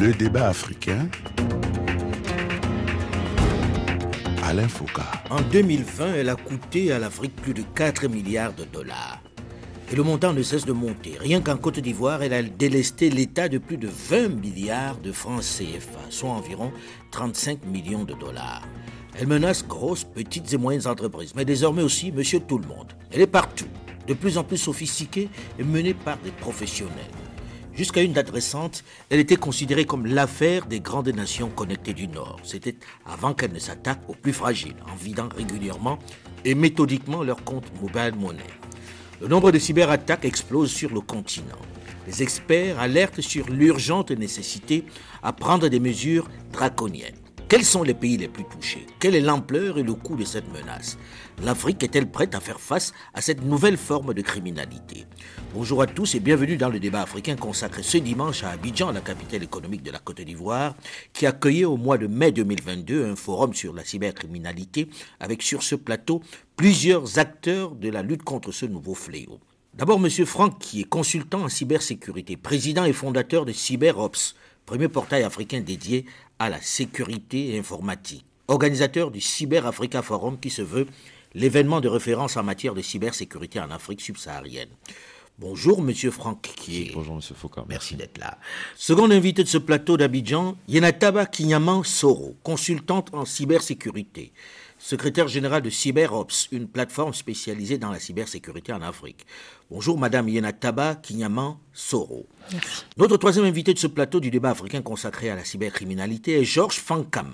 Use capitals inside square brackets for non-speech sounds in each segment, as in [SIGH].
Le débat africain. Alain Foucault. En 2020, elle a coûté à l'Afrique plus de 4 milliards de dollars. Et le montant ne cesse de monter. Rien qu'en Côte d'Ivoire, elle a délesté l'État de plus de 20 milliards de francs CFA, soit environ 35 millions de dollars. Elle menace grosses, petites et moyennes entreprises, mais désormais aussi monsieur tout le monde. Elle est partout, de plus en plus sophistiquée et menée par des professionnels. Jusqu'à une date récente, elle était considérée comme l'affaire des grandes nations connectées du Nord. C'était avant qu'elle ne s'attaque aux plus fragiles, en vidant régulièrement et méthodiquement leur compte mobile money. Le nombre de cyberattaques explose sur le continent. Les experts alertent sur l'urgente nécessité à prendre des mesures draconiennes. Quels sont les pays les plus touchés? Quelle est l'ampleur et le coût de cette menace? L'Afrique est-elle prête à faire face à cette nouvelle forme de criminalité? Bonjour à tous et bienvenue dans le débat africain consacré ce dimanche à Abidjan, la capitale économique de la Côte d'Ivoire, qui accueillait au mois de mai 2022 un forum sur la cybercriminalité avec sur ce plateau plusieurs acteurs de la lutte contre ce nouveau fléau. D'abord, M. Franck, qui est consultant en cybersécurité, président et fondateur de CyberOps, premier portail africain dédié à la sécurité informatique, organisateur du Cyber Africa Forum qui se veut l'événement de référence en matière de cybersécurité en Afrique subsaharienne. Bonjour, Monsieur Franck Kier. Bonjour, Monsieur Foucault. Merci, d'être là. Second invité de ce plateau d'Abidjan, Yenataba Kinyaman Soro, consultante en cybersécurité, secrétaire générale de CyberOps, une plateforme spécialisée dans la cybersécurité en Afrique. Bonjour, Madame Yenataba Kinyaman Soro. Merci. Notre troisième invité de ce plateau du débat africain consacré à la cybercriminalité est Georges Fankam,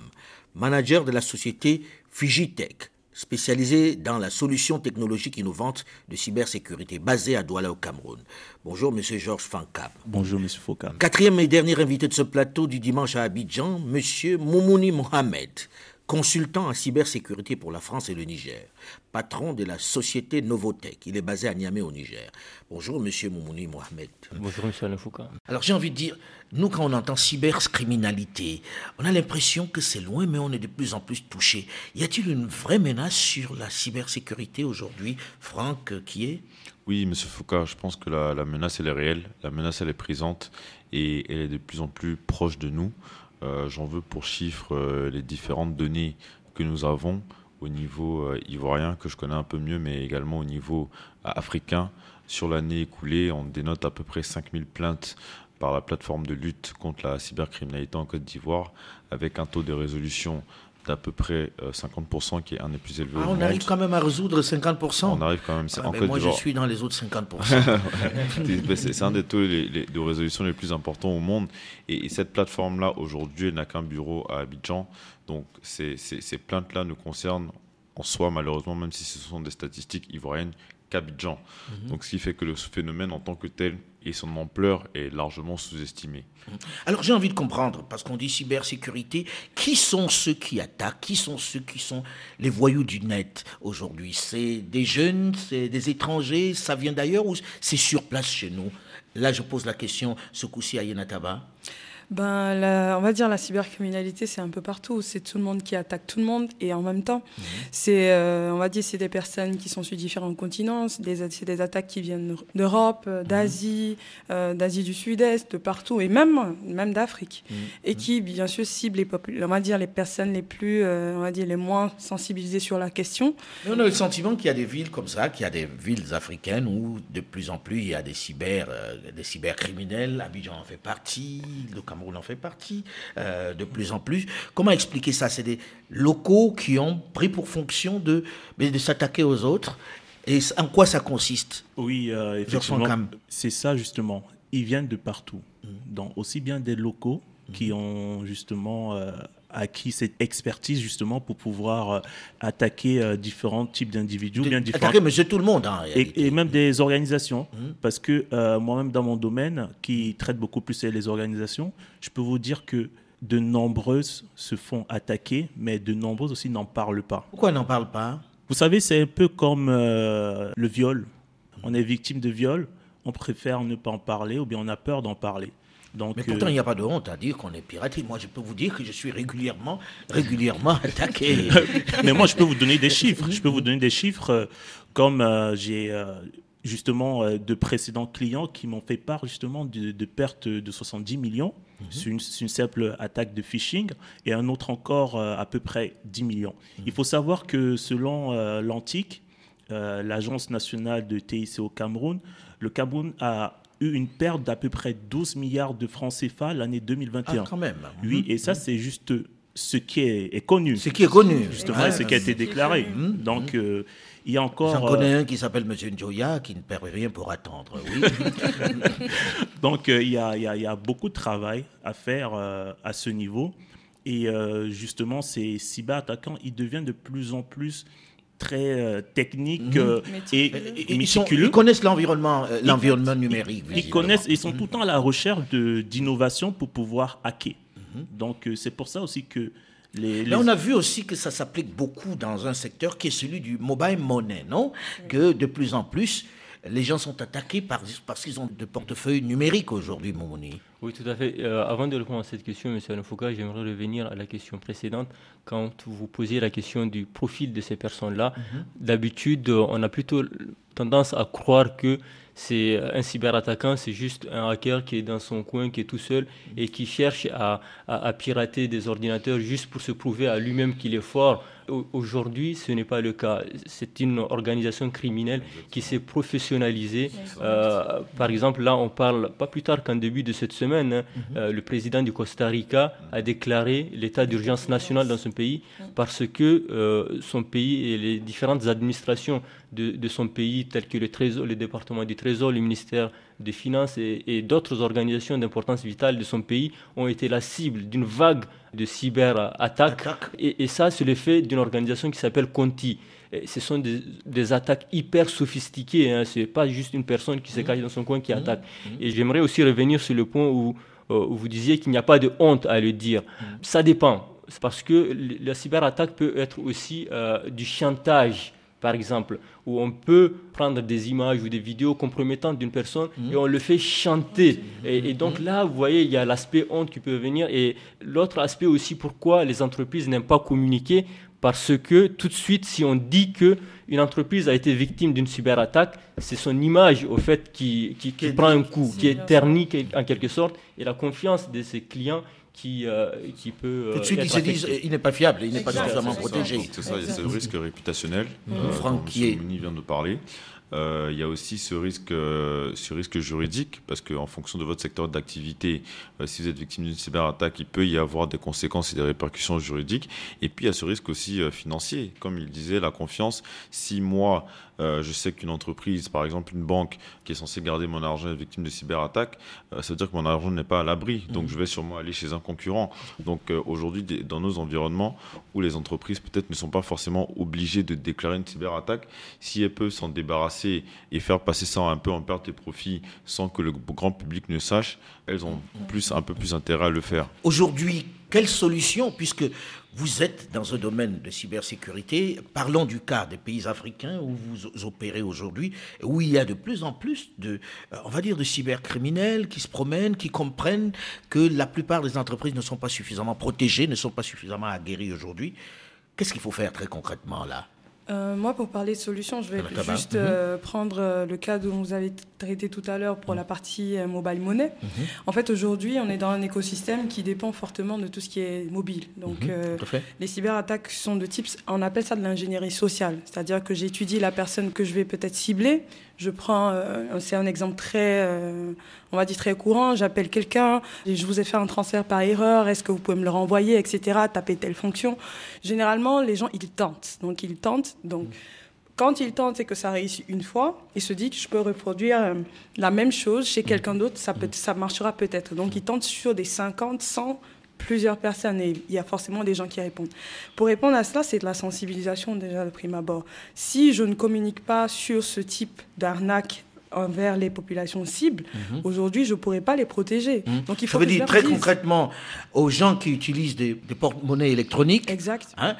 manager de la société Fijitech spécialisé dans la solution technologique innovante de cybersécurité basée à Douala au Cameroun. Bonjour Monsieur Georges Fankab. Bonjour Monsieur Foucault. Quatrième et dernier invité de ce plateau du dimanche à Abidjan, Monsieur Moumouni Mohamed, consultant en cybersécurité pour la France et le Niger, patron de la société Novotech. Il est basé à Niamey au Niger. Bonjour Monsieur Moumouni Mohamed. Bonjour Monsieur Foucault. Alors j'ai envie de dire, nous quand on entend cybercriminalité, on a l'impression que c'est loin mais on est de plus en plus touché. Y a-t-il une vraie menace sur la cybersécurité aujourd'hui Franck, euh, qui est? Oui Monsieur Foucault, je pense que la, la menace elle est réelle, la menace elle est présente et elle est de plus en plus proche de nous. Euh, j'en veux pour chiffre euh, les différentes données que nous avons au niveau euh, ivoirien, que je connais un peu mieux, mais également au niveau africain. Sur l'année écoulée, on dénote à peu près 5000 plaintes par la plateforme de lutte contre la cybercriminalité en Côte d'Ivoire, avec un taux de résolution d'à peu près 50%, qui est un des plus élevés ah, On arrive quand même à résoudre 50% On arrive quand même. Ah, en moi, je suis dans les autres 50%. [LAUGHS] c'est un des taux de résolution les plus importants au monde. Et, cette plateforme-là, aujourd'hui, elle n'a qu'un bureau à Abidjan. Donc, ces, ces plaintes-là nous concernent en soi, malheureusement, même si ce sont des statistiques ivoiriennes, qu'Abidjan. Mhm. Donc, ce qui fait que le phénomène en tant que tel et son ampleur est largement sous-estimée. Mhm. Alors, j'ai envie de comprendre, parce qu'on dit cybersécurité, qui sont ceux qui attaquent Qui sont ceux qui sont les voyous du net aujourd'hui? C'est des jeunes, c'est des étrangers, ça vient d'ailleurs ou c'est sur place chez nous? Là, je pose la question, ce coup-ci à Yenataba ben, on va dire la cybercriminalité, c'est un peu partout. C'est tout le monde qui attaque tout le monde et en même temps, mhm. c'est, euh, on va dire, c'est des personnes qui sont sur différents continents. C'est des, des attaques qui viennent d'Europe, euh, mhm. d'Asie, euh, d'Asie du Sud-Est, de partout et même, même d'Afrique. Mhm. Et qui, bien sûr, ciblent les, on va dire, les personnes les plus, on va dire, les moins sensibilisées sur la question. On a le sentiment qu'il y a des villes comme ça, qu'il y a des villes africaines où de plus en plus il y a des cyber, des cybercriminels. Abidjan en fait partie, le Cameroun en fait partie euh, de plus en plus. Comment expliquer ça? C'est des locaux qui ont pris pour fonction de, de s'attaquer aux autres. Et en quoi ça consiste? Oui, euh, effectivement, c'est ça justement. Ils viennent de partout. Mmh. Donc aussi bien des locaux qui mmh. ont justement euh, acquis cette expertise justement pour pouvoir euh, attaquer euh, différents types d'individus. bien Attaquer monsieur tout le monde. Hein, et, même des organisations. Hum. Parce que euh, moi-même dans mon domaine, qui traite beaucoup plus les organisations, je peux vous dire que de nombreuses se font attaquer, mais de nombreuses aussi n'en parlent pas. Pourquoi n'en parlent pas? Vous savez, c'est un peu comme le viol. On est victime de viol, on préfère ne pas en parler ou bien on a peur d'en parler mais pourtant, il n'y a pas de honte à dire qu'on est piraté. Moi, je peux vous dire que je suis régulièrement, régulièrement [LAUGHS] attaqué. [LAUGHS] mais moi, je peux vous donner des chiffres. Je peux vous donner des chiffres euh, comme euh, j'ai. Euh, justement de précédents clients qui m'ont fait part justement de, de pertes de 70 millions. Mhm. C'est une, une, simple attaque de phishing et un autre encore à peu près 10 millions. Mhm. Il faut savoir que selon l'Antique, l'Agence nationale de TIC au Cameroun, le Cameroun a eu une perte d'à peu près 12 milliards de francs CFA l'année 2021. Ah, quand même. Oui, et ça, c'est juste ce qui est, connu. Ce qui est connu. Justement, ce qui a été déclaré. Donc, euh, il y a encore. J'en connais euh, un qui s'appelle M. Njoya qui ne perd rien pour attendre. Oui. [LAUGHS] Donc, euh, il, y a, il, y a, beaucoup de travail à faire à ce niveau. Et justement, ces cyberattaquants, ils deviennent de plus en plus très euh, techniques mhm. euh, et, Ils, connaissent l'environnement euh, l'environnement numérique. Ils, connaissent, ils sont tout le temps à la recherche d'innovation pour pouvoir hacker. Mhm. Donc c'est pour ça aussi que les, Là, on a vu aussi que ça s'applique beaucoup dans un secteur qui est celui du mobile money, non? Que de plus en plus, les gens sont attaqués parce qu'ils ont de portefeuilles numériques aujourd'hui, Momoni. Oui, tout à fait. Euh, avant de répondre à cette question, M. Alfouka, j'aimerais revenir à la question précédente. Quand vous posiez la question du profil de ces personnes-là, mhm. d'habitude, on a plutôt tendance à croire que c'est un cyberattaquant, c'est juste un hacker qui est dans son coin, qui est tout seul et qui cherche à, à pirater des ordinateurs juste pour se prouver à lui-même qu'il est fort Aujourd'hui, ce n'est pas le cas. C'est une organisation criminelle qui s'est professionnalisée. Euh, par exemple, là, on parle pas plus tard qu'en début de cette semaine, hein, mhm. euh, le président du Costa Rica a déclaré l'état d'urgence nationale dans son pays parce que euh, son pays et les différentes administrations de, son pays, telles que le, trésor, le département du Trésor, le ministère des Finances et, d'autres organisations d'importance vitale de son pays, ont été la cible d'une vague de cyberattaques. Et, et ça, c'est l'effet d'une organisation qui s'appelle Conti. Ce sont des, attaques hyper sophistiquées. Hein. Ce n'est pas juste une personne qui se cache dans son coin qui mmh. attaque. Mmh. Et j'aimerais aussi revenir sur le point où, euh, vous disiez qu'il n'y a pas de honte à le dire. Mmh. Ça dépend. Parce que la cyberattaque peut être aussi euh, du chantage par exemple, où on peut prendre des images ou des vidéos compromettantes d'une personne et on le fait chanter. Et, donc là, vous voyez, il y a l'aspect honte qui peut venir. Et l'autre aspect aussi, pourquoi les entreprises n'aiment pas communiquer parce que tout de suite, si on dit que une entreprise a été victime d'une cyberattaque, c'est son image au fait qui, qui, qui prend un coup, qui est ternie en quelque sorte, et la confiance de ses clients qui, euh, qui peut. Tout de suite, ils se disent il n'est pas fiable, il n'est pas suffisamment protégé. C'est ça, il y a ce risque réputationnel. Mmh. Euh, Franck qui est. vient de parler. Euh, il y a aussi ce risque, euh, juridique, parce qu'en fonction de votre secteur d'activité, euh, si vous êtes victime d'une cyberattaque, il peut y avoir des conséquences et des répercussions juridiques. Et puis il y a ce risque aussi financier. Comme il disait, la confiance. Si moi, je sais qu'une entreprise, par exemple une banque, qui est censée garder mon argent est victime de cyberattaque, ça veut dire que mon argent n'est pas à l'abri. Donc mmh. je vais sûrement aller chez un concurrent. Donc aujourd'hui, dans nos environnements où les entreprises peut-être ne sont pas forcément obligées de déclarer une cyberattaque, si elles peuvent s'en débarrasser et faire passer ça un peu en perte de profit sans que le grand public ne sache, elles ont plus, un peu plus intérêt à le faire. Aujourd'hui, quelle solution, puisque vous êtes dans un domaine de cybersécurité, parlons du cas des pays africains où vous opérez aujourd'hui, où il y a de plus en plus de, euh, on va dire, de cybercriminels qui se promènent, qui comprennent que la plupart des entreprises ne sont pas suffisamment protégées, ne sont pas suffisamment aguerries aujourd'hui. Qu'est-ce qu'il faut faire très concrètement là? Euh, moi, pour parler de solutions, je vais juste mhm. euh, prendre euh, le cas dont vous avez traité tout à l'heure pour la partie mobile money. Mhm. En fait, aujourd'hui, on est dans un écosystème qui dépend fortement de tout ce qui est mobile. Donc, mhm. les cyberattaques sont de type, on appelle ça de l'ingénierie sociale. C'est-à-dire que j'étudie la personne que je vais peut-être cibler. Je prends, c'est un exemple très, on va dire très courant. J'appelle quelqu'un, je vous ai fait un transfert par erreur. Est-ce que vous pouvez me le renvoyer, etc. Taper telle fonction. Généralement, les gens, ils tentent. Donc, ils tentent donc, quand il tente et que ça réussit une fois, il se dit que je peux reproduire euh, la même chose chez quelqu'un d'autre, ça, peut, ça marchera peut-être. Donc, il tente sur des 50, 100, plusieurs personnes et il y a forcément des gens qui répondent. Pour répondre à cela, c'est de la sensibilisation déjà de prime abord. Si je ne communique pas sur ce type d'arnaque envers les populations cibles, mhm. aujourd'hui, je ne pourrais pas les protéger. Mhm. Donc, il faut Ça veut dire très concrètement aux gens qui utilisent des, porte-monnaies électroniques, exact. Hein,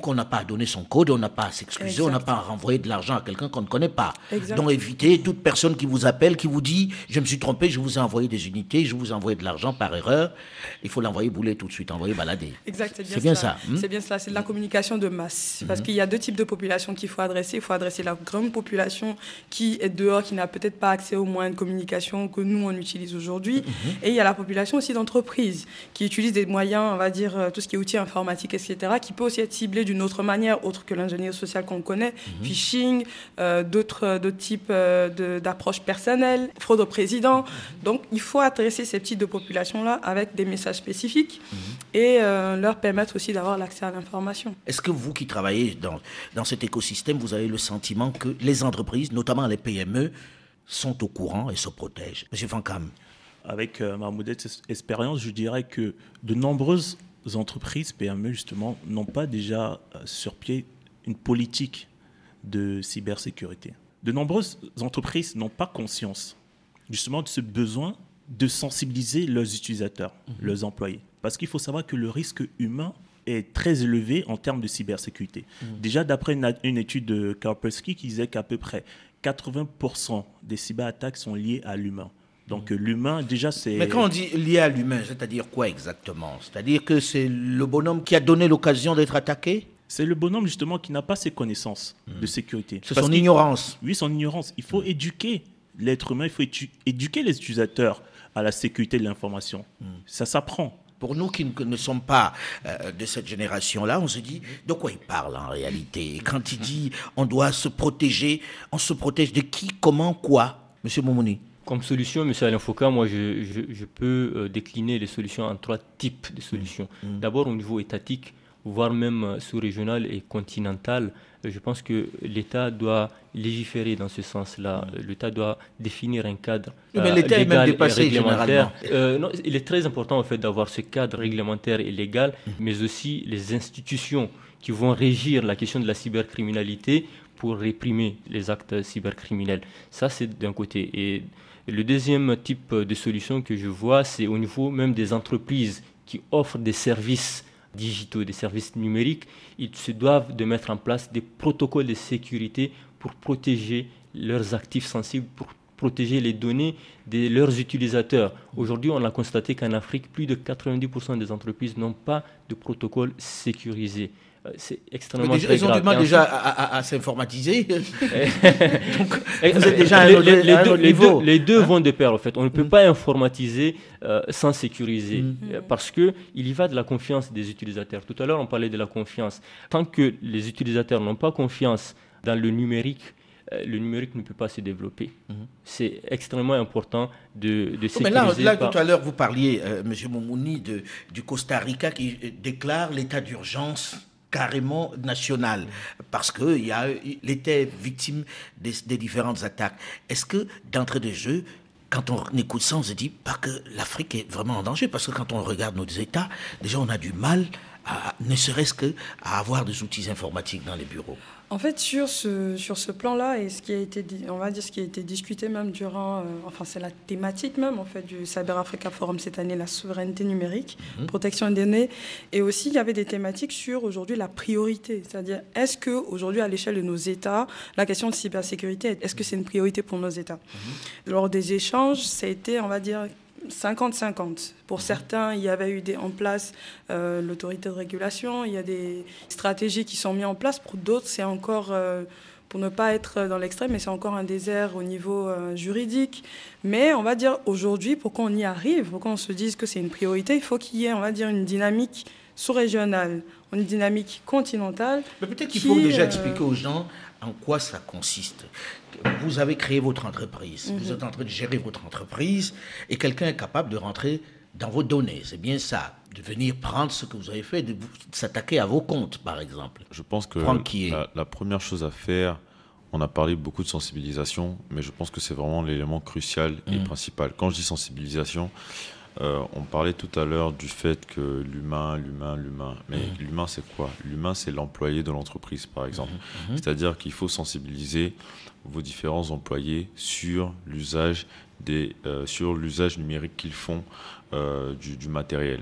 qu'on n'a pas donné son code, on n'a pas à s'excuser, on n'a pas à renvoyer de l'argent à quelqu'un qu'on ne connaît pas. Donc évitez toute personne qui vous appelle, qui vous dit je me suis trompé, je vous ai envoyé des unités, je vous ai envoyé de l'argent par erreur. Il faut l'envoyer bouler tout de suite, envoyer balader. Exact, c'est bien, ça. C'est bien cela, c'est de la communication de masse. Parce hmm. qu'il y a deux types de populations qu'il faut adresser. Il faut adresser la grande population qui est dehors, qui n'a peut-être pas accès aux moyens de communication que nous on utilise aujourd'hui. Hmm. Et il y a la population aussi d'entreprises qui utilisent des moyens, on va dire euh, tout ce qui est outils informatiques, etc., qui peut aussi être ciblé d'une autre manière, autre que l'ingénierie sociale qu'on connaît, phishing, euh, d'autres types euh, d'approches personnelles, fraude au président. Donc il faut adresser ces types de populations-là avec des messages spécifiques et euh, leur permettre aussi d'avoir l'accès à l'information. Est-ce que vous qui travaillez dans, dans cet écosystème, vous avez le sentiment que les entreprises, notamment les PME, sont au courant et se protègent? Monsieur Fankam. Avec ma modeste expérience, je dirais que de nombreuses entreprises, PME justement, n'ont pas déjà sur pied une politique de cybersécurité. De nombreuses entreprises n'ont pas conscience justement de ce besoin de sensibiliser leurs utilisateurs, mhm. leurs employés. Parce qu'il faut savoir que le risque humain est très élevé en termes de cybersécurité. Mhm. Déjà, d'après une, étude de Kaspersky qui disait qu'à peu près 80% des cyberattaques sont liées à l'humain. Donc mhm. l'humain, déjà, c'est... Mais quand on dit lié à l'humain, c'est-à-dire quoi exactement? C'est-à-dire que c'est le bonhomme qui a donné l'occasion d'être attaqué? C'est le bonhomme justement qui n'a pas ses connaissances de sécurité. C'est son ignorance. Oui, son ignorance. Il faut éduquer l'être humain, il faut éduquer les utilisateurs à la sécurité de l'information. Hmm. Ça s'apprend. Pour nous qui ne sommes pas euh, de cette génération-là, on se dit de quoi il parle en réalité? quand il dit on doit se protéger, on se protège de qui, comment, quoi? Monsieur Momouni comme solution, M. Alain Foucault, moi, je, peux euh, décliner les solutions en trois types de solutions. Hmm. D'abord, au niveau étatique, voire même sous-régional et continental, je pense que l'État doit légiférer dans ce sens-là. L'État doit définir un cadre mais l'État est même dépassé, réglementaire. Euh, non, il est très important en fait d'avoir ce cadre réglementaire et légal, mmh. mais aussi les institutions qui vont régir la question de la cybercriminalité pour réprimer les actes cybercriminels. Ça, c'est d'un côté. Et le deuxième type de solution que je vois, c'est au niveau même des entreprises qui offrent des services digitaux, des services numériques, ils se doivent de mettre en place des protocoles de sécurité pour protéger leurs actifs sensibles, pour protéger les données de leurs utilisateurs. Aujourd'hui, on a constaté qu'en Afrique, plus de 90% des entreprises n'ont pas de protocole sécurisé. Euh, c'est extrêmement déjà, Ils ont du mal déjà à, s'informatiser. [LAUGHS] Donc, vous êtes déjà les, deux, niveau. Les deux, hein vont de pair, en fait. On ne peut mm. pas informatiser euh, sans sécuriser, mm. euh, parce que il y va de la confiance des utilisateurs. Tout à l'heure, on parlait de la confiance. Tant que les utilisateurs n'ont pas confiance dans le numérique, le numérique ne peut pas se développer. Mm. C'est extrêmement important de, de sécuriser. Mais là, tout à l'heure, vous parliez, M. Momouni, de, du Costa Rica qui déclare l'état d'urgence carrément national, parce qu'il était victime des, différentes attaques. Est-ce que d'entrée de jeu, quand on écoute ça, on se dit pas que l'Afrique est vraiment en danger, parce que quand on regarde nos États, déjà on a du mal, à, ne serait-ce qu'à avoir des outils informatiques dans les bureaux. En fait, sur ce, sur ce plan-là, et ce qui a été, on va dire, ce qui a été discuté même durant, euh, enfin, c'est la thématique même, en fait, du Cyber Africa Forum cette année, la souveraineté numérique, mhm. protection des données. Et aussi, il y avait des thématiques sur, aujourd'hui, la priorité. C'est-à-dire, est-ce que, aujourd'hui, à l'échelle de nos États, la question de cybersécurité, est-ce que c'est une priorité pour nos États? Mhm. Lors des échanges, ça a été, on va dire, 50-50. Pour certains, il y avait eu des, en place euh, l'autorité de régulation, il y a des stratégies qui sont mises en place. Pour d'autres, c'est encore, euh, pour ne pas être dans l'extrême, mais c'est encore un désert au niveau euh, juridique. Mais on va dire aujourd'hui, pour qu'on y arrive, pour qu'on se dise que c'est une priorité, il faut qu'il y ait, on va dire, une dynamique sous-régionale, une dynamique continentale. Mais peut-être qu'il faut déjà expliquer aux gens en quoi ça consiste? Vous avez créé votre entreprise, vous mhm. êtes en train de gérer votre entreprise et quelqu'un est capable de rentrer dans vos données. C'est bien ça, de venir prendre ce que vous avez fait, de, s'attaquer à vos comptes, par exemple. Je pense que la, première chose à faire, on a parlé beaucoup de sensibilisation, mais je pense que c'est vraiment l'élément crucial et mhm. principal. Quand je dis sensibilisation, Euh, on parlait tout à l'heure du fait que l'humain, l'humain, l'humain. Mais mmh. l'humain, c'est quoi? L'humain, c'est l'employé de l'entreprise, par exemple. Mmh. Mmh. C'est-à-dire qu'il faut sensibiliser vos différents employés sur l'usage des, euh, sur l'usage numérique qu'ils font euh, du, du, matériel.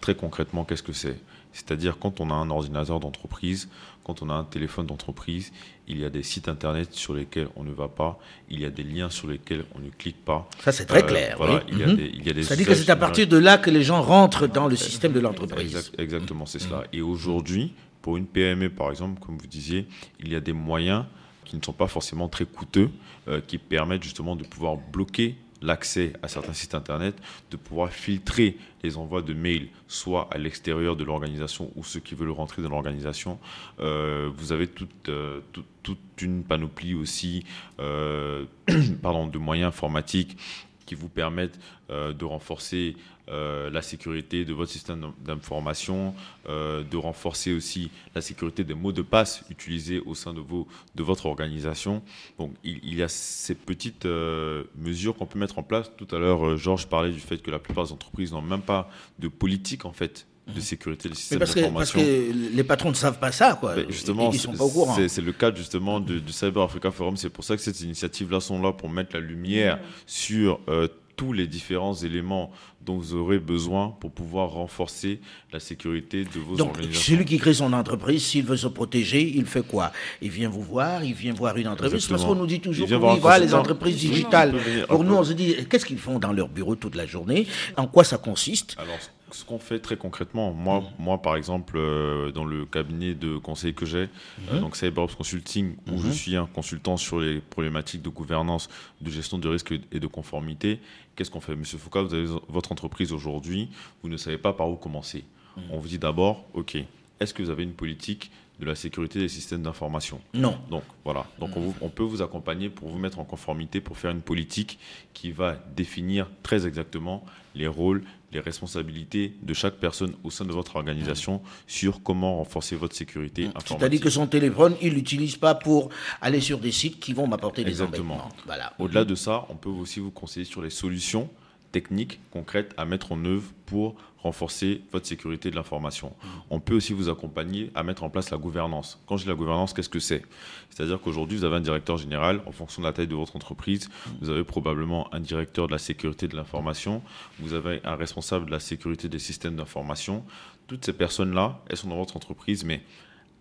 Très concrètement, qu'est-ce que c'est? C'est-à-dire quand on a un ordinateur d'entreprise, quand on a un téléphone d'entreprise, il y a des sites internet sur lesquels on ne va pas, il y a des liens sur lesquels on ne clique pas. Ça, c'est très clair. Voilà, il, y a des, il y a des Ça dit que c'est à partir de là que les gens rentrent dans le système de l'entreprise. exactement, c'est cela. Et aujourd'hui, pour une PME, par exemple, comme vous disiez, il y a des moyens qui ne sont pas forcément très coûteux, euh, qui permettent justement de pouvoir bloquer l'accès à certains sites internet, de pouvoir filtrer les envois de mails, soit à l'extérieur de l'organisation ou ceux qui veulent rentrer dans l'organisation. Euh, vous avez toute, euh, toute, une panoplie aussi euh, [CLEARS THROAT] de moyens informatiques qui vous permettent de renforcer euh, la sécurité de votre système d'information, euh, de renforcer aussi la sécurité des mots de passe utilisés au sein de, vos, de votre organisation. Donc il, il y a ces petites mesures qu'on peut mettre en place. Tout à l'heure, Georges parlait du fait que la plupart des entreprises n'ont même pas de politique en fait de sécurité des systèmes d'information. Parce que les patrons ne savent pas ça, quoi. justement, ils sont pas au courant. C'est le cas justement du, Cyber Africa Forum. C'est pour ça que ces initiatives-là sont là pour mettre la lumière sur euh, tous les différents éléments dont vous aurez besoin pour pouvoir renforcer la sécurité de vos Donc, organisations. Celui qui crée son entreprise, s'il veut se protéger, il fait quoi? Il vient vous voir, il vient voir une entreprise. Parce qu'on nous dit toujours qu'il voit les entreprises digitales. Pour nous, on se dit, qu'est-ce qu'ils font dans leur bureau toute la journée? En quoi ça consiste? Alors, ce qu'on fait très concrètement, moi, mmh. moi par exemple, euh, dans le cabinet de conseil que j'ai, mmh. euh, donc CyberOps Consulting, où mmh. je suis un consultant sur les problématiques de gouvernance, de gestion de risque et de conformité, qu'est-ce qu'on fait? Monsieur Foucault, vous avez votre entreprise aujourd'hui, vous ne savez pas par où commencer. On vous dit d'abord, OK, est-ce que vous avez une politique de la sécurité des systèmes d'information? Non. Donc voilà. Donc on, on, peut vous accompagner pour vous mettre en conformité, pour faire une politique qui va définir très exactement les rôles, les responsabilités de chaque personne au sein de votre organisation sur comment renforcer votre sécurité informatique. C'est-à-dire que son téléphone, il l'utilise pas pour aller sur des sites qui vont m'apporter des. Voilà. Au-delà de ça, on peut aussi vous conseiller sur les solutions techniques concrètes à mettre en œuvre pour renforcer votre sécurité de l'information. On peut aussi vous accompagner à mettre en place la gouvernance. Quand je dis la gouvernance, qu'est-ce que c'est? C'est-à-dire qu'aujourd'hui, vous avez un directeur général, en fonction de la taille de votre entreprise, vous avez probablement un directeur de la sécurité de l'information, vous avez un responsable de la sécurité des systèmes d'information. Toutes ces personnes-là, elles sont dans votre entreprise, mais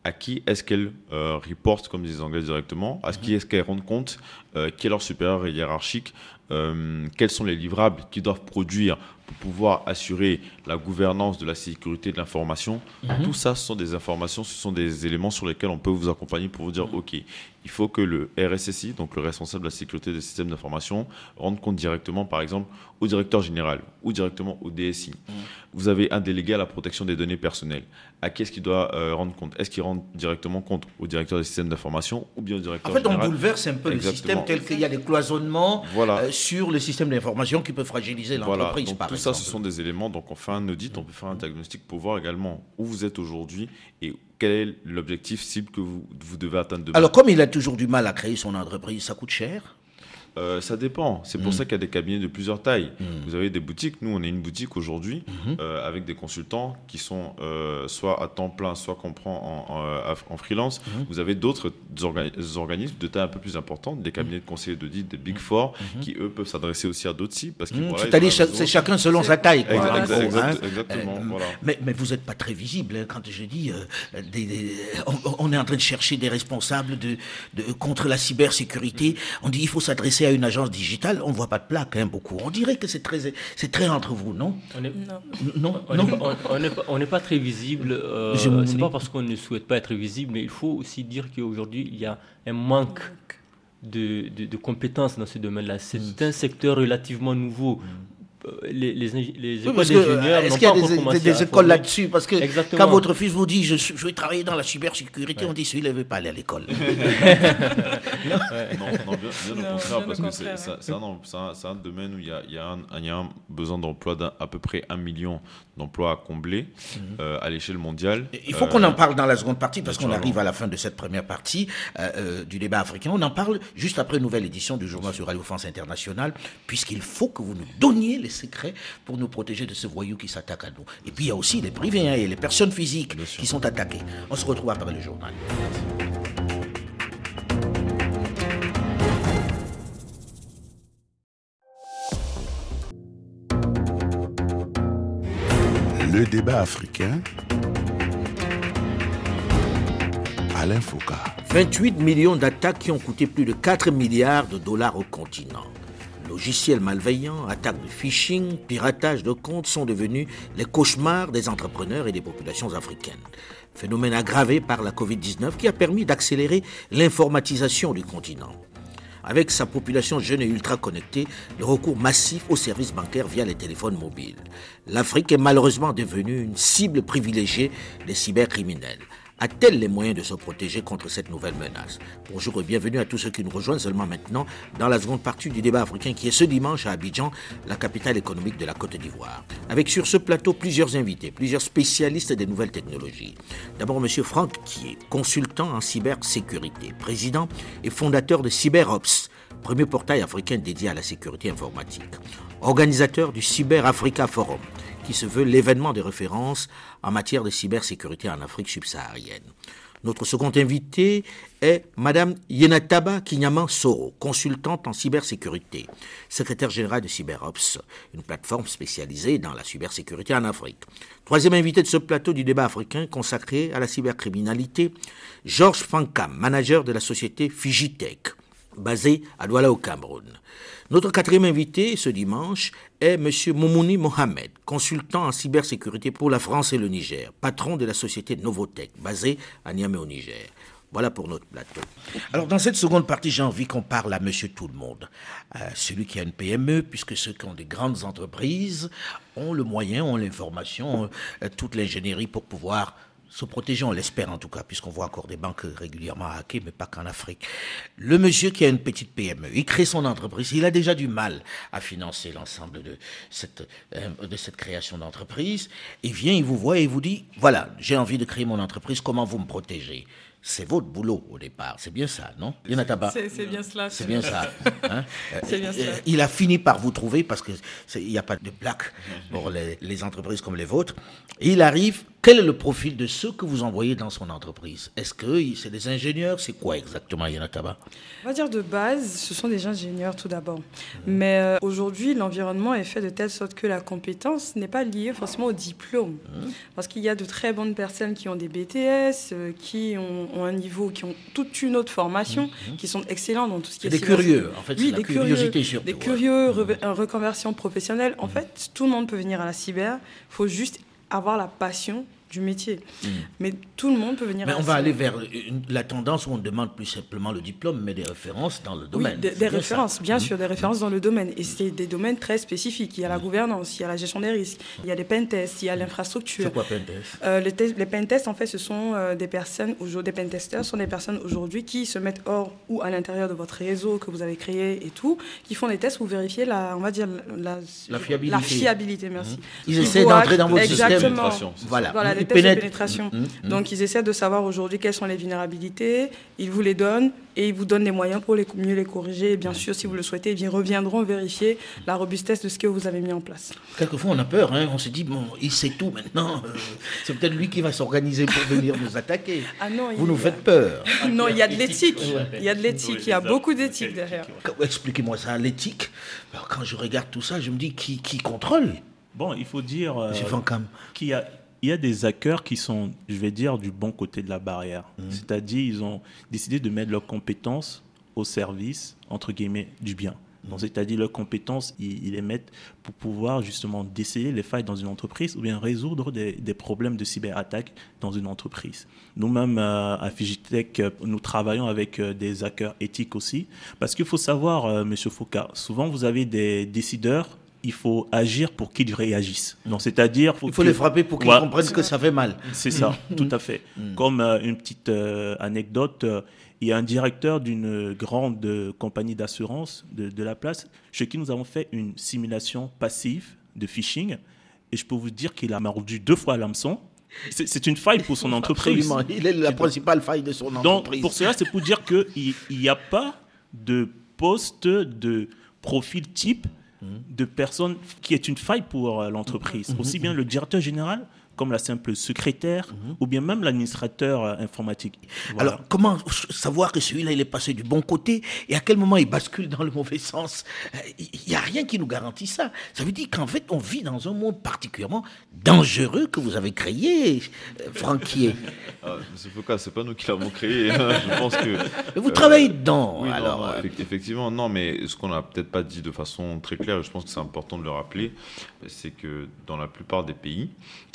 à qui est-ce qu'elles euh, reportent, comme disent les Anglais directement, à qui est-ce qu'elles rendent compte, euh, qui est leur supérieur hiérarchique, euh, quels sont les livrables qu'ils doivent produire pour pouvoir assurer la gouvernance de la sécurité de l'information. Mhm. Tout ça, ce sont des informations, ce sont des éléments sur lesquels on peut vous accompagner pour vous dire, OK, il faut que le RSSI, donc le responsable de la sécurité des systèmes d'information, rende compte directement, par exemple, au directeur général ou directement au DSI. Mhm. Vous avez un délégué à la protection des données personnelles. À qui est-ce qu'il doit euh, rendre compte? Est-ce qu'il rend directement compte au directeur des systèmes d'information ou bien au directeur général En fait, on bouleverse un peu le système tel qu'il y a des cloisonnements euh, sur les systèmes d'information qui peuvent fragiliser l'entreprise, par tout ça, ce sont des éléments. Donc, on fait un audit, on peut faire un diagnostic pour voir également où vous êtes aujourd'hui et quel est l'objectif cible que vous, vous devez atteindre demain. Alors, comme il a toujours du mal à créer son entreprise, ça coûte cher euh, ça dépend. C'est pour mm. ça qu'il y a des cabinets de plusieurs tailles. Mm. Vous avez des boutiques. Nous, on est une boutique aujourd'hui mm-hmm. euh, avec des consultants qui sont euh, soit à temps plein, soit qu'on prend en, en, freelance. Mm-hmm. Vous avez d'autres organismes de taille un peu plus importante, des cabinets de conseil d'audit, des Big Four, mm-hmm. qui eux peuvent s'adresser aussi à d'autres. Parce C'est-à-dire c'est chacun selon sa taille. Quoi, exactement. Voilà. Mais, mais, vous n'êtes pas très visible hein, quand je dis des, on, est en train de chercher des responsables de, de contre la cybersécurité. On dit il faut s'adresser à une agence digitale, on ne voit pas de plaque, hein, beaucoup. On dirait que c'est très, c'est très entre vous, non? On Non. On n'est pas, très visible. Euh, c'est pas parce qu'on ne souhaite pas être visible, mais il faut aussi dire qu'aujourd'hui, il y a un manque de, de, compétences dans ce domaine-là. C'est mm. un secteur relativement nouveau. Mm les, les, les écoles d'ingénieurs Est-ce qu'il y a des, des, écoles là-dessus? Parce que quand votre fils vous dit je, je vais travailler dans la cybersécurité, on dit celui-là ne veut pas aller à l'école. [LAUGHS] non, non, bien, au contraire, parce que c'est un, un, domaine où il y a, il y a, un, il y a un besoin d'emploi d'à peu près un million d'emplois à combler mhm. euh, à l'échelle mondiale. Il faut qu'on en euh, parle dans la seconde partie, parce qu'on arrive à la fin de cette première partie euh, du débat africain. On en parle juste après une nouvelle édition du journal sur Radio France Internationale, puisqu'il faut que vous nous donniez les secrets pour nous protéger de ce voyou qui s'attaque à nous. Et puis il y a aussi les privés hein, et les personnes physiques qui sont attaquées. On se retrouve après le journal. Le débat africain. Alain Foucault. 28 millions d'attaques qui ont coûté plus de 4 milliards de dollars au continent. Logiciels malveillants, attaques de phishing, piratage de comptes sont devenus les cauchemars des entrepreneurs et des populations africaines. Phénomène aggravé par la Covid-19 qui a permis d'accélérer l'informatisation du continent. Avec sa population jeune et ultra connectée, le recours massif aux services bancaires via les téléphones mobiles. L'Afrique est malheureusement devenue une cible privilégiée des cybercriminels a-t-elle les moyens de se protéger contre cette nouvelle menace Bonjour et bienvenue à tous ceux qui nous rejoignent seulement maintenant dans la seconde partie du débat africain qui est ce dimanche à Abidjan, la capitale économique de la Côte d'Ivoire. Avec sur ce plateau plusieurs invités, plusieurs spécialistes des nouvelles technologies. D'abord M. Franck Kier, consultant en cybersécurité, président et fondateur de CyberOps, premier portail africain dédié à la sécurité informatique. Organisateur du Cyber Africa Forum, qui se veut l'événement de référence en matière de cybersécurité en Afrique subsaharienne. Notre second invité est Madame Yenataba Kinyaman Soro, consultante en cybersécurité, secrétaire générale de CyberOps, une plateforme spécialisée dans la cybersécurité en Afrique. Troisième invité de ce plateau du débat africain consacré à la cybercriminalité, Georges Fankam, manager de la société Fijitech, basée à Douala au Cameroun. Notre quatrième invité ce dimanche est M. Moumouni Mohamed, consultant en cybersécurité pour la France et le Niger, patron de la société Novotech, basée à Niamey au Niger. Voilà pour notre plateau. Alors dans cette seconde partie, j'ai envie qu'on parle à Monsieur Tout le Monde, celui qui a une PME, puisque ceux qui ont des grandes entreprises ont le moyen, ont l'information, euh, toute l'ingénierie pour pouvoir se protéger, on l'espère en tout cas, puisqu'on voit encore des banques régulièrement hackées, mais pas qu'en Afrique. Le monsieur qui a une petite PME, il crée son entreprise, il a déjà du mal à financer l'ensemble de cette, euh, de cette création d'entreprise. Il vient, il vous voit et il vous dit, voilà, j'ai envie de créer mon entreprise, comment vous me protégez? C'est votre boulot au départ. C'est bien ça, non? C'est bien cela. C'est bien ça. Hein? [LAUGHS] c'est bien cela. Il a fini par vous trouver parce qu'il n'y a pas de plaque pour les, les, entreprises comme les vôtres. Il arrive. Quel est le profil de ceux que vous envoyez dans son entreprise? Est-ce que c'est des ingénieurs? C'est quoi exactement, Yanataba? On va dire de base, ce sont des ingénieurs tout d'abord. Mais euh, aujourd'hui, l'environnement est fait de telle sorte que la compétence n'est pas liée forcément au diplôme. Parce qu'il y a de très bonnes personnes qui ont des BTS, euh, qui ont, ont un niveau, qui ont toute une autre formation, qui sont excellents dans tout ce qui est... Des curieux, en fait, oui, la des curiosité curieux, surtout. Des curieux, re- reconversion professionnelle. En fait, tout le monde peut venir à la cyber. Il faut juste avoir la passion du métier. Mais tout le monde peut venir Mais on va aller vers une- la tendance où on demande plus simplement le diplôme, mais des références dans le Oui, domaine. des, ça. références, bien Mhm. sûr, des références dans le domaine. Et c'est des domaines très spécifiques. Il y a la gouvernance, il y a la gestion des risques, il y a les pentests, il y a l'infrastructure. C'est quoi Pentest Euh, les, te- les pentests, en fait, ce sont euh, des personnes, aujourd'hui, des pentesters sont des personnes aujourd'hui qui se mettent hors ou à l'intérieur de votre réseau que vous avez créé et tout, qui font des tests pour vérifier la, on va dire, la, La fiabilité. La fiabilité, merci. Ils Ils essaient d'entrer dans votre système. Voilà. Voilà, les tests de pénétration. Mhm, mhm. Donc, ils essaient de savoir aujourd'hui quelles sont les vulnérabilités, ils vous les donnent et ils vous donnent les moyens pour les, mieux les corriger. Et bien sûr, si vous le souhaitez, ils reviendront vérifier la robustesse de ce que vous avez mis en place. Quelquefois, on a peur. hein. On se dit, bon, il sait tout maintenant. Euh, c'est peut-être lui qui va s'organiser pour venir nous attaquer. [LAUGHS] Ah non, Vous il- nous faites peur. [LAUGHS] Non, il y a de l'éthique. Il y a de l'éthique. Il y a beaucoup d'éthique derrière. Expliquez-moi ça, l'éthique. Quand je regarde tout ça, je me dis, qui, qui contrôle? Bon, il faut dire euh, y a, il y a des hackers qui sont, je vais dire, du bon côté de la barrière. C'est-à-dire, ils ont décidé de mettre leurs compétences au service, entre guillemets, du bien. Donc, c'est-à-dire, leurs compétences, ils, ils les mettent pour pouvoir justement déceler les failles dans une entreprise ou bien résoudre des, des problèmes de cyberattaque dans une entreprise. Nous-mêmes, euh, à Fijitech, euh, nous travaillons avec euh, des hackers éthiques aussi. Parce qu'il faut savoir, euh, Monsieur Foucault, souvent, vous avez des décideurs il faut agir pour qu'ils réagissent. Donc, c'est-à-dire, Il faut que- les frapper pour qu'ils comprennent que ça fait mal. c'est ça, [LAUGHS] tout à fait. Comme euh, une petite euh, anecdote, euh, il y a un directeur d'une grande compagnie d'assurance de, de la place chez qui nous avons fait une simulation passive de phishing. Et je peux vous dire qu'il a mordu deux fois à l'hameçon. C'est une faille pour son [LAUGHS] entreprise. Absolument. Il est la principale faille de son Donc, entreprise. pour cela, c'est pour dire qu'il n'y a pas de poste de profil type de personnes qui est une faille pour euh, l'entreprise. Aussi bien le directeur général comme la simple secrétaire Mhm. ou bien même l'administrateur euh, informatique. Voilà. Alors, comment savoir que celui-là, il est passé du bon côté et à quel moment il bascule dans le mauvais sens Euh, Il n'y a rien qui nous garantit ça. Ça veut dire qu'en fait, on vit dans un monde particulièrement dangereux que vous avez créé, euh, Franquier. [LAUGHS] Ah, Monsieur Foucault, c'est pas nous qui l'avons créé. hein. [LAUGHS] Je pense que. Mais vous euh, travaillez dedans, Oui, non, alors. non, euh, effect- effectivement, non, mais ce qu'on n'a peut-être pas dit de façon très claire, je pense que c'est important de le rappeler, c'est que dans la plupart des pays,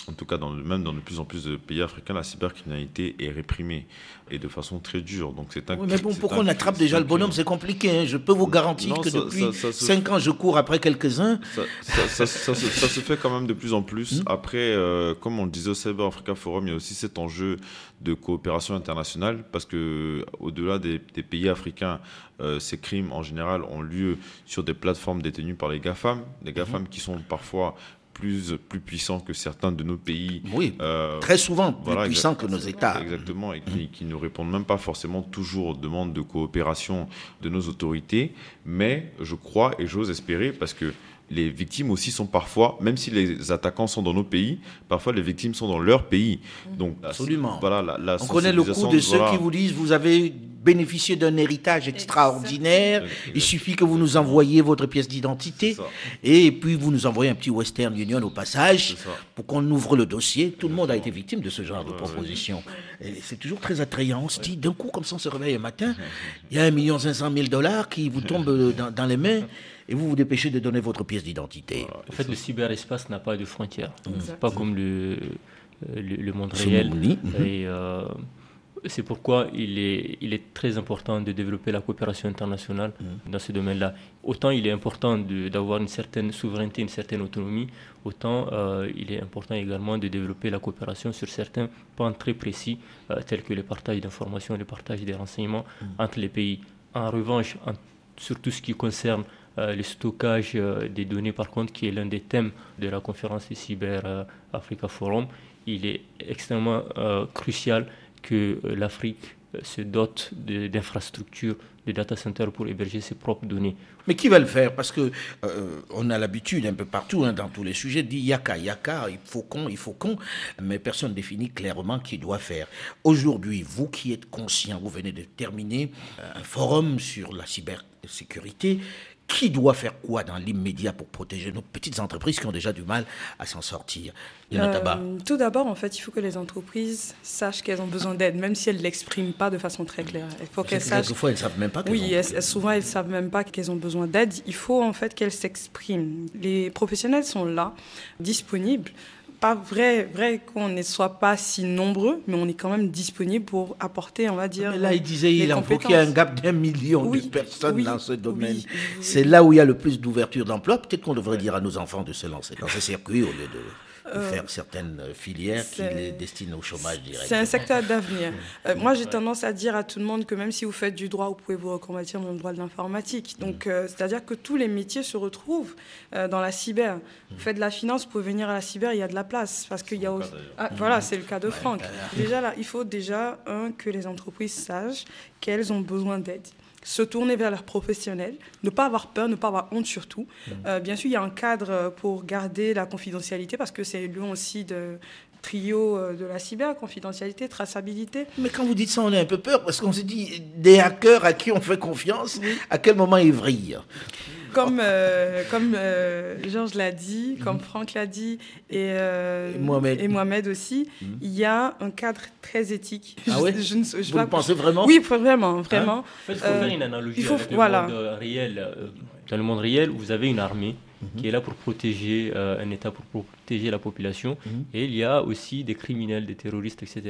en tout cas dans même dans de plus en plus de pays africains, la cybercriminalité est réprimée et de façon très dure. Donc c'est un. oui, mais bon, pourquoi on attrape déjà le bonhomme. C'est compliqué. hein. Je peux vous garantir Non, que ça- depuis ça- ça se- 5 ans, je cours après quelques-uns. Ça, se- fait quand même de plus en plus. Hmm. Après, euh, comme on le disait au Cyber Africa Forum, il y a aussi cet enjeu de coopération internationale parce que au-delà des, des pays africains, euh, ces crimes en général ont lieu sur des plateformes détenues par les GAFAM, des GAFAM qui sont parfois plus, plus puissants que certains de nos pays. Oui, Euh, très souvent plus voilà, puissants que nos États. Exactement, et qui, qui ne répondent même pas forcément toujours aux demandes de coopération de nos autorités. Mais je crois et j'ose espérer, parce que les victimes aussi sont parfois, même si les attaquants sont dans nos pays, parfois les victimes sont dans leur pays. Donc, la- Absolument. Voilà, la, la On connaît le coup de ceux voilà. qui vous disent vous avez bénéficié d'un héritage extraordinaire. Exactement. Il suffit que vous nous envoyiez votre pièce d'identité et puis vous nous envoyez un petit Western Union au passage pour qu'on ouvre le dossier. Tout le monde a été victime de ce genre de proposition. Et C'est toujours très attrayant. On se dit d'un coup comme ça on se réveille un matin, [LAUGHS] il y a un million cinq cent mille dollars qui vous tombent dans, dans les mains et vous vous dépêchez de donner votre pièce d'identité. En fait, le cyberespace n'a pas de frontières. Exact. Pas comme le, euh, le, le monde réel. Et euh, c'est pourquoi il est, il est très important de développer la coopération internationale Mhm. dans ce domaine-là. Autant il est important d'avoir une certaine souveraineté, une certaine autonomie, autant euh, il est important également de développer la coopération sur certains pans très précis, euh, tels que le partage d'informations, le partage des renseignements Mhm. entre les pays. En revanche, en- sur tout ce qui concerne le stockage euh, des données, par contre, qui est l'un des thèmes de la conférence Cyber euh, Africa Forum, il est extrêmement euh, crucial que euh, l'Afrique euh, se dote d'infrastructures, de data centers pour héberger ses propres données. Mais qui va le faire? Parce que euh, on a l'habitude un peu partout, hein, dans tous les sujets, de dire yaka, yaka, il faut qu'on, il faut qu'on, mais personne ne définit clairement qui doit faire. Aujourd'hui, vous qui êtes conscient, vous venez de terminer euh, un forum sur la cybersécurité. Qui doit faire quoi dans l'immédiat pour protéger nos petites entreprises qui ont déjà du mal à s'en sortir. Euh, tout d'abord, en fait, il faut que les entreprises sachent qu'elles ont besoin d'aide, même si elles ne l'expriment pas de façon très claire. Il faut qu'elles sachent. Quelquefois, elles ne savent même pas qu'elles Oui, ont- elles- souvent elles savent même pas qu'elles ont besoin d'aide. Il faut en fait qu'elles s'expriment. Les professionnels sont là, disponibles. Pas vrai, vrai qu'on ne soit pas si nombreux, mais on est quand même disponible pour apporter, on va dire. Mais là, il disait il invoquait compétences. un gap d'un million Oui, de personnes oui, dans ce domaine. oui. C'est là où il y a le plus d'ouverture d'emploi. Peut-être qu'on devrait dire à nos enfants de se lancer dans ce circuit au lieu de Euh, faire certaines filières qui les destinent au chômage direct. C'est un secteur d'avenir. Euh, moi, j'ai tendance à dire à tout le monde que même si vous faites du droit, vous pouvez vous reconvertir dans le droit de l'informatique. Donc, euh, c'est-à-dire que tous les métiers se retrouvent dans la cyber. Vous faites de la finance, vous pouvez venir à la cyber, il y a de la place. Parce qu'il y a aussi... Ah, voilà, c'est le cas de Franck. [LAUGHS] Déjà, là, il faut déjà, un, que les entreprises sachent qu'elles ont besoin d'aide se tourner vers leurs professionnels, ne pas avoir peur, ne pas avoir honte surtout. Euh, bien sûr, il y a un cadre euh, pour garder la confidentialité parce que c'est lieu aussi de trio euh, de la cyber, confidentialité, traçabilité. Mais quand vous dites ça, on a un peu peur parce qu'on se dit des hackers à qui on fait confiance, à quel moment ils vrillent? Comme, euh, comme euh, Georges l'a dit, comme Franck l'a dit, et, euh, Et Mohamed. et Mohamed aussi, il y a un cadre très éthique. Ah Je- ouais je ne Vous vais le pas- pensez vraiment Oui, vraiment, vraiment. En fait, il faut Euh, faire une analogie il faut- avec le voilà. monde euh, réel. Euh, Dans le monde réel, vous avez une armée qui est là pour protéger euh, un État, pour protéger la population. Et il y a aussi des criminels, des terroristes, etc.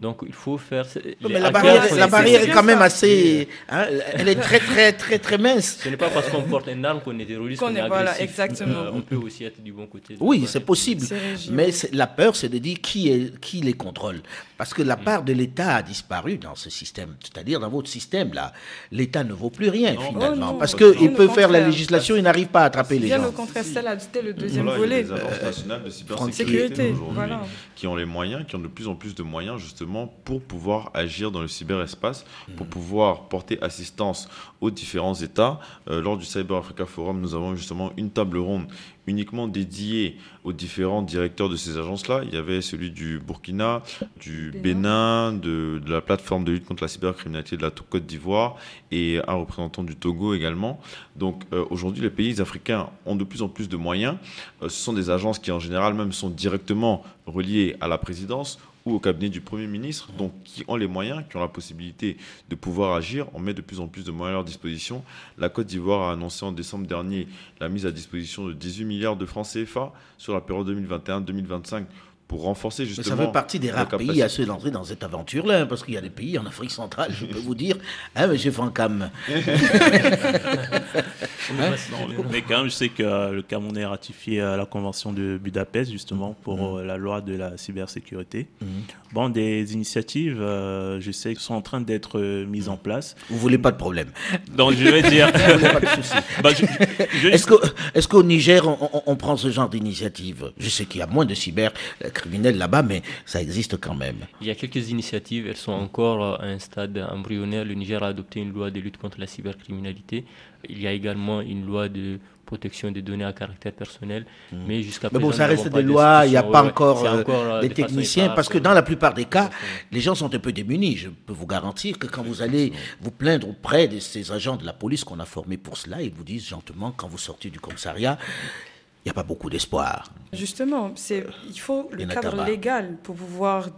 Donc il faut faire... Mais la barrière, la barrière est bien quand même assez. hein, elle est très, très, très, très mince. Ce n'est pas parce qu'on porte une arme qu'on est terroriste, Qu'on est voilà, agressif. exactement. Euh, on peut aussi être du bon côté. Oui, c'est possible. Mais la peur, c'est de dire qui, est, qui les contrôle. Parce que la Mm. part de l'État a disparu dans ce système. C'est-à-dire, dans votre système, là, l'État ne vaut plus rien, finalement. Oh non, parce bien qu'il peut faire la législation, il n'arrive pas à attraper les Bien gens. au contraire, c'était le deuxième volet. De cybersécurité aujourd'hui qui ont les moyens, qui ont de plus en plus de moyens justement pour pouvoir agir dans le cyberespace, pour mm. pouvoir porter assistance aux différents États. Euh, lors du Cyber Africa Forum, nous avons justement une table ronde uniquement dédiée aux différents directeurs de ces agences-là. Il y avait celui du Burkina, du Bénin, de, la plateforme de lutte contre la cybercriminalité de la Côte d'Ivoire et un représentant du Togo également. Donc euh, aujourd'hui, les pays africains ont de plus en plus de moyens. Euh, ce sont des agences qui en général même sont directement reliées à la présidence ou au cabinet du Premier ministre, donc qui ont les moyens, qui ont la possibilité de pouvoir agir. On met de plus en plus de moyens à leur disposition. La Côte d'Ivoire a annoncé en décembre dernier la mise à disposition de 18 milliards de francs CFA sur la période 2021-2025 pour renforcer justement. Mais ça fait partie des rares pays à se lancer dans cette aventure-là, hein, parce qu'il y a des pays en Afrique centrale, je peux vous dire, hein, monsieur Francam. [LAUGHS] Hein? mais quand même, je sais que euh, le Cameroun a ratifié euh, la convention de Budapest, justement, pour mmh. euh, la loi de la cybersécurité. Mmh. Bon, des initiatives, je sais, sont en train d'être mises en place. Vous voulez pas de problème. Donc, je vais dire. [LAUGHS] [LAUGHS] bah, Est-ce qu'au Niger, on, on, prend ce genre d'initiative? Je sais qu'il y a moins de cybercriminels là-bas, mais ça existe quand même. Il y a quelques initiatives, elles sont encore à un stade embryonnaire. Le Niger a adopté une loi de lutte contre la cybercriminalité. Il y a également une loi de protection des données à caractère personnel. Hmm. Mais jusqu'à présent. Mais bon, ça reste des lois, il n'y a pas encore, euh, euh, des techniciens, parce que dans la plupart des cas, les gens sont un peu démunis. Je peux vous garantir que quand vous allez vous plaindre auprès de ces agents de la police qu'on a formés pour cela, ils vous disent gentiment, quand vous sortez du commissariat, il n'y a pas beaucoup d'espoir. Justement, il faut le cadre légal pour pouvoir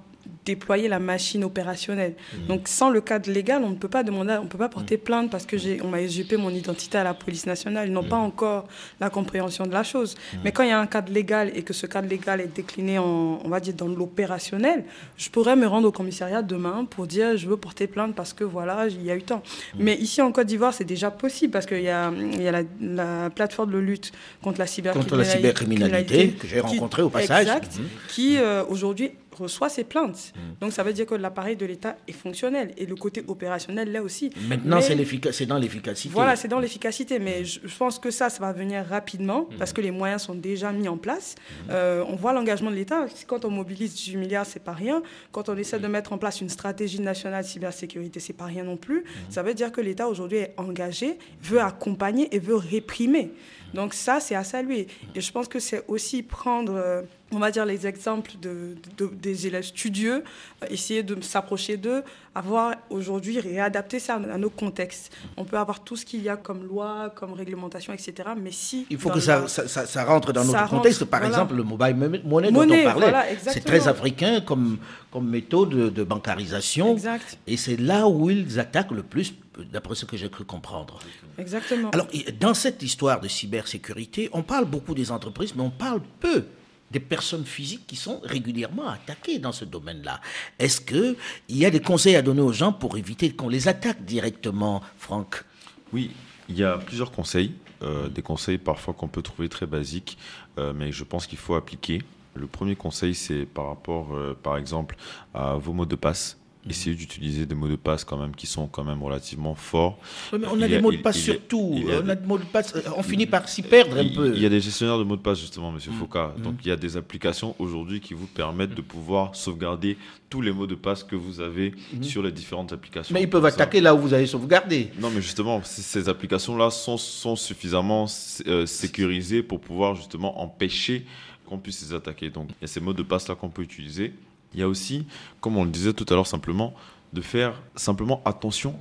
déployer la machine opérationnelle. Mmh. Donc sans le cadre légal, on ne peut pas demander, on peut pas porter mmh. plainte parce que j'ai, on m'a usurpé mon identité à la police nationale. Ils n'ont pas mmh. encore la compréhension de la chose. Mais quand il y a un cadre légal et que ce cadre légal est décliné en, on va dire dans l'opérationnel, je pourrais me rendre au commissariat demain pour dire je veux porter plainte parce que voilà, il y a eu temps. Mais ici en Côte d'Ivoire, c'est déjà possible parce qu'il y a, y a la, plateforme de lutte contre la cybercriminalité, contre la cybercriminalité que j'ai rencontrée au passage, exact, qui euh, aujourd'hui reçoit ses plaintes. Mm. Donc ça veut dire que l'appareil de l'État est fonctionnel et le côté opérationnel là aussi. Maintenant c'est dans l'efficacité. Voilà, c'est dans l'efficacité, mais je, pense que ça, ça va venir rapidement mm. parce que les moyens sont déjà mis en place. Mm. Euh, on voit l'engagement de l'État. Quand on mobilise 18 milliards, c'est pas rien. Quand on essaie de mettre en place une stratégie nationale de cybersécurité, c'est pas rien non plus. Ça veut dire que l'État aujourd'hui est engagé, veut accompagner et veut réprimer. Donc ça, c'est à saluer. Et je pense que c'est aussi prendre, euh, on va dire, les exemples de, des élèves studieux, euh, essayer de s'approcher d'eux, avoir aujourd'hui réadapté ça à nos contextes. On peut avoir tout ce qu'il y a comme loi, comme réglementation, etc. Mais si... Il faut que ça, ça, rentre dans notre contexte. Par exemple, le mobile money, dont on parlait, c'est très africain comme, comme méthode de bancarisation. Exact. Et c'est là où ils attaquent le plus d'après ce que j'ai cru comprendre. Exactement. Alors, dans cette histoire de cybersécurité, on parle beaucoup des entreprises, mais on parle peu des personnes physiques qui sont régulièrement attaquées dans ce domaine-là. Est-ce qu'il y a des conseils à donner aux gens pour éviter qu'on les attaque directement, Franck? Oui, il y a plusieurs conseils. Euh, des conseils parfois qu'on peut trouver très basiques, euh, mais je pense qu'il faut appliquer. Le premier conseil, c'est par rapport, euh, par exemple, à vos mots de passe essayer d'utiliser des mots de passe quand même qui sont quand même relativement forts. on a des mots de passe surtout. on a des mots de passe. On finit par s'y perdre un peu. Il y a des gestionnaires de mots de passe justement, Monsieur mm. Foucault. Mm. Donc il y a des applications aujourd'hui qui vous permettent de pouvoir sauvegarder tous les mots de passe que vous avez sur les différentes applications. Mais ils peuvent attaquer là où vous avez sauvegardé. Non, mais justement, ces applications-là sont, sont suffisamment euh, sécurisées pour pouvoir justement empêcher qu'on puisse les attaquer. Donc il y a ces mots de passe là qu'on peut utiliser. Il y a aussi, comme on le disait tout à l'heure simplement, de faire simplement attention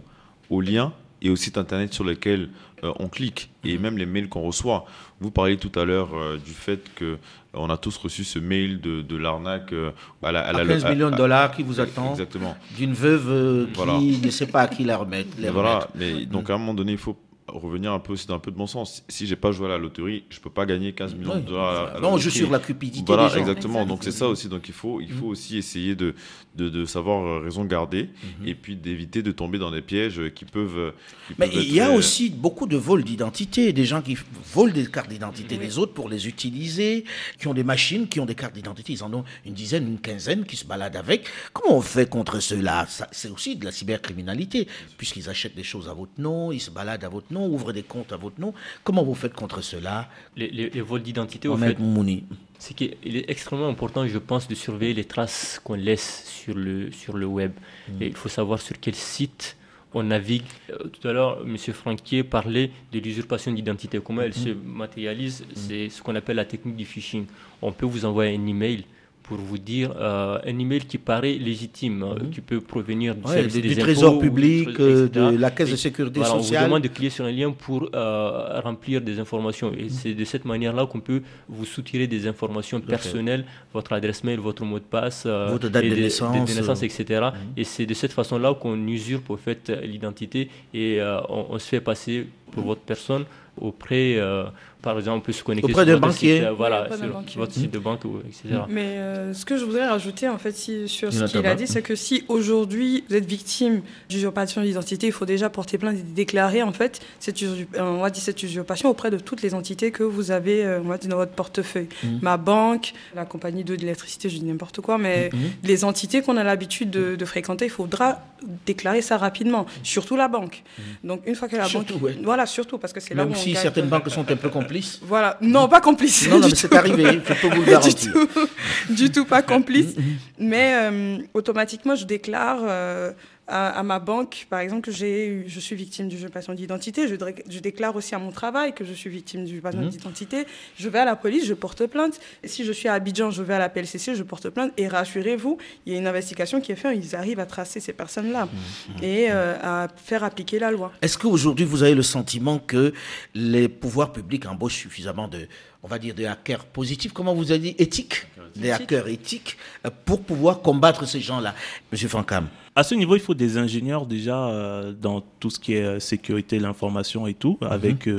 aux liens et aux sites internet sur lesquels euh, on clique et même les mails qu'on reçoit. Vous parliez tout à l'heure euh, du fait que on a tous reçu ce mail de, l'arnaque euh, à, la, à, 15 millions de dollars qui vous attend. Exactement. D'une veuve qui ne sait pas à qui la remettre. voilà. Mais donc à un moment donné, il faut revenir un peu aussi d'un peu de bon sens. Si j'ai pas joué à la loterie, je peux pas gagner 15 millions de dollars. non, je suis sur la cupidité. Voilà, des gens. exactement. Donc c'est ça aussi. Donc il faut, il faut mm. aussi essayer de, de, de savoir euh, raison garder mm-hmm. et puis d'éviter de tomber dans des pièges euh, qui peuvent. Euh, Mais il y a aussi beaucoup de vols d'identité, des gens qui volent des cartes d'identité des autres pour les utiliser, qui ont des machines, qui ont des cartes d'identité. Ils en ont une dizaine, une quinzaine qui se baladent avec. Comment on fait contre cela? C'est aussi de la cybercriminalité, puisqu'ils achètent des choses à votre nom, ils se baladent à votre nom nom, ouvrent des comptes à votre nom. Comment vous faites contre cela Les, vols d'identité, au fait, c'est qu'il est extrêmement important, je pense, de surveiller les traces qu'on laisse sur le, sur le web. Mm. Et il faut savoir sur quel site on navigue. Euh, tout à l'heure, M. Franquier parlait de l'usurpation d'identité. Comment elle se matérialise C'est ce qu'on appelle la technique du phishing. On peut vous envoyer un email pour vous dire euh, un email qui paraît légitime, euh, qui peut provenir du, des trésor public, de la caisse de sécurité sociale. On vous demande de cliquer sur un lien pour remplir des informations. Et c'est de cette manière-là qu'on peut vous soutirer des informations personnelles, votre adresse mail, votre mot de passe, votre date de, naissance, etc. Et c'est de cette façon-là qu'on usurpe au fait l'identité. Et on, se fait passer pour votre personne auprès par exemple, on peut se connecter auprès d'un banquier. Euh, voilà, sur votre site de banque, etc. Mais euh, ce que je voudrais rajouter, en fait, sur ce qu'il a dit, c'est que si aujourd'hui vous êtes victime d'usurpation d'identité, il faut déjà porter plainte et déclarer, en fait, cette, on va cette usurpation auprès de toutes les entités que vous avez euh, on va dire, dans votre portefeuille. Mhm. Ma banque, la compagnie d'eau, d'électricité, je dis n'importe quoi, mais mhm. les entités qu'on a l'habitude de, fréquenter, il faudra déclarer ça rapidement, surtout la banque. Mhm. Donc, une fois que la surtout, banque. Voilà, surtout, parce que c'est là où. Même si certaines banques sont un peu compliquées voilà. Non, pas complice. Non, non [LAUGHS] mais c'est arrivé, je peux vous le [LAUGHS] garantir. du, tout, du tout pas complice. [LAUGHS] mais euh, automatiquement, je déclare à, ma banque, par exemple, que je suis victime du patient d'identité. Je, je, déclare aussi à mon travail que je suis victime du patient d'identité. Je vais à la police, je porte plainte. Et si je suis à Abidjan, je vais à la PLCC, je porte plainte. Et rassurez-vous, il y a une investigation qui est faite. Ils arrivent à tracer ces personnes-là et euh, à faire appliquer la loi. Est-ce qu'aujourd'hui, vous avez le sentiment que les pouvoirs publics embauchent suffisamment de on va dire, des hackers positifs, comment vous avez dit, éthiques, des hackers éthiques, euh, pour pouvoir combattre ces gens-là. Monsieur Fankam. À ce niveau, il faut des ingénieurs déjà euh, dans tout ce qui est euh, sécurité, l'information et tout, mhm. avec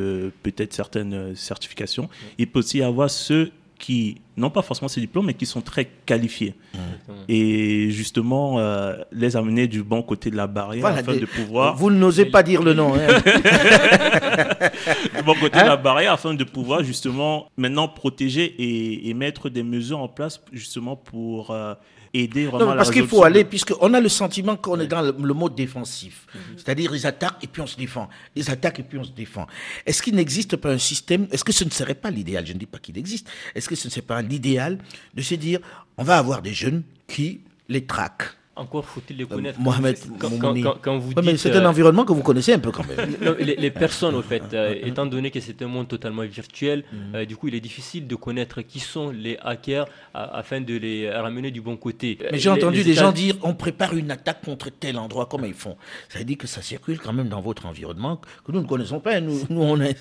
peut-être certaines certifications. Il peut aussi y avoir ceux qui n'ont pas forcément ces diplômes, mais qui sont très qualifiés. Mmh. Et justement, euh, les amener du bon côté de la barrière afin de pouvoir... Vous n'osez pas dire le nom. Hein. [LAUGHS] du bon côté de la hein? barrière afin de pouvoir justement maintenant protéger et, mettre des mesures en place justement pour... Aider vraiment non, parce qu'il faut aller, puisqu'on a le sentiment qu'on est dans le, mode défensif. Mhm. C'est-à-dire, ils attaquent et puis on se défend. Ils attaquent et puis on se défend. Est-ce qu'il n'existe pas un système, est-ce que ce ne serait pas l'idéal, je ne dis pas qu'il existe, est-ce que ce ne serait pas l'idéal de se dire, on va avoir des jeunes qui les traquent? Encore faut-il les euh, connaître. Mohamed, quand, vous dites, c'est un euh, environnement que vous connaissez un peu quand même. [LAUGHS] les, personnes, au fait, euh, étant donné que c'est un monde totalement virtuel, mhm. du coup, il est difficile de connaître qui sont les hackers afin de les ramener du bon côté. Mais j'ai entendu des gens dire on prépare une attaque contre tel endroit, comment ils font? Ça veut dire que ça circule quand même dans votre environnement que nous ne connaissons pas. Nous, [LAUGHS] nous on, a un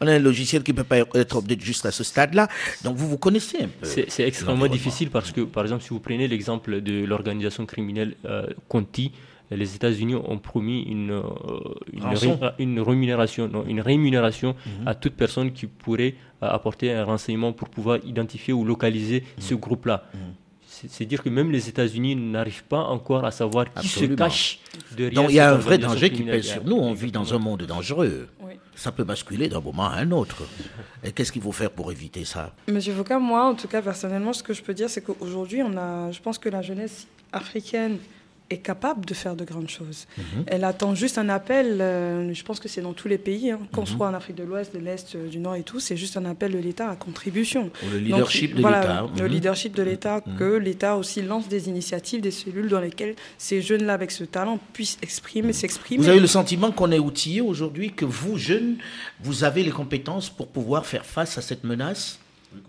on a un logiciel qui ne peut pas être update juste à ce stade-là. Donc vous vous connaissez un peu. C'est extrêmement difficile parce que, par exemple, si vous prenez l'exemple de l'organisation criminel euh, Conti, les États-Unis ont promis une, euh, une, rémunération, une rémunération mhm. à toute personne qui pourrait euh, apporter un renseignement pour pouvoir identifier ou localiser mhm. ce groupe-là. Mhm. C'est dire que même les États-Unis n'arrivent pas encore à savoir qui se cache derrière. Donc il y a un vrai danger qui pèse sur nous. On vit dans un monde dangereux. Ça peut basculer d'un moment à un autre. Et qu'est-ce qu'il faut faire pour éviter ça? Monsieur Foucault, moi, en tout cas, personnellement, ce que je peux dire, c'est qu'aujourd'hui, on a, je pense que la jeunesse africaine est capable de faire de grandes choses. Mhm. Elle attend juste un appel, euh, je pense que c'est dans tous les pays, hein, qu'on mhm. soit en Afrique de l'Ouest, de l'Est, euh, du Nord et tout, c'est juste un appel de l'État à contribution. le leadership de l'État. Le mhm. leadership de l'État, que l'État aussi lance des initiatives, des cellules dans lesquelles ces jeunes-là, avec ce talent, puissent exprimer, s'exprimer. Vous avez le sentiment qu'on est outillé aujourd'hui, que vous, jeunes, vous avez les compétences pour pouvoir faire face à cette menace? Oui,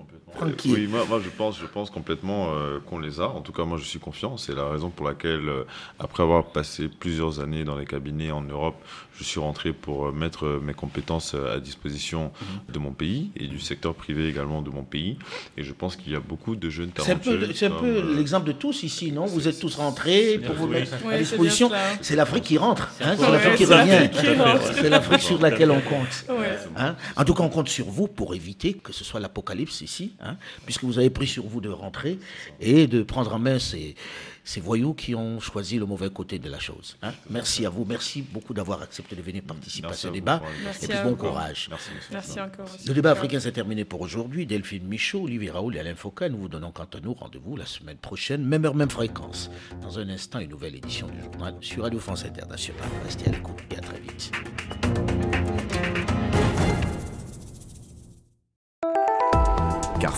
oui, moi, moi, je pense, je pense complètement euh, qu'on les a. En tout cas, moi je suis confiant. C'est la raison pour laquelle, euh, après avoir passé plusieurs années dans les cabinets en Europe, je suis rentré pour euh, mettre mes compétences à disposition mhm. de mon pays et du secteur privé également de mon pays. Et je pense qu'il y a beaucoup de jeunes talentueux. C'est un peu, l'exemple de tous ici, non? Vous êtes tous rentrés pour vous mettre à disposition. C'est l'Afrique qui rentre. Hein? C'est l'Afrique qui revient. C'est l'Afrique sur laquelle on compte. Hein? En tout cas, on compte sur vous pour éviter que ce soit l'apocalypse ici. Hein, puisque vous avez pris sur vous de rentrer et de prendre en main ces, ces voyous qui ont choisi le mauvais côté de la chose. Hein. Merci à vous, merci beaucoup d'avoir accepté de venir participer à ce débat merci et puis bon courage. Merci, merci encore. Le débat africain s'est terminé pour aujourd'hui. Delphine Michaud, Olivier Raoul et Alain Foucault, nous vous donnons quant à nous rendez-vous la semaine prochaine, même heure, même fréquence. Dans un instant, une nouvelle édition du journal sur Radio France Internationale. Restez à l'écoute et à très vite.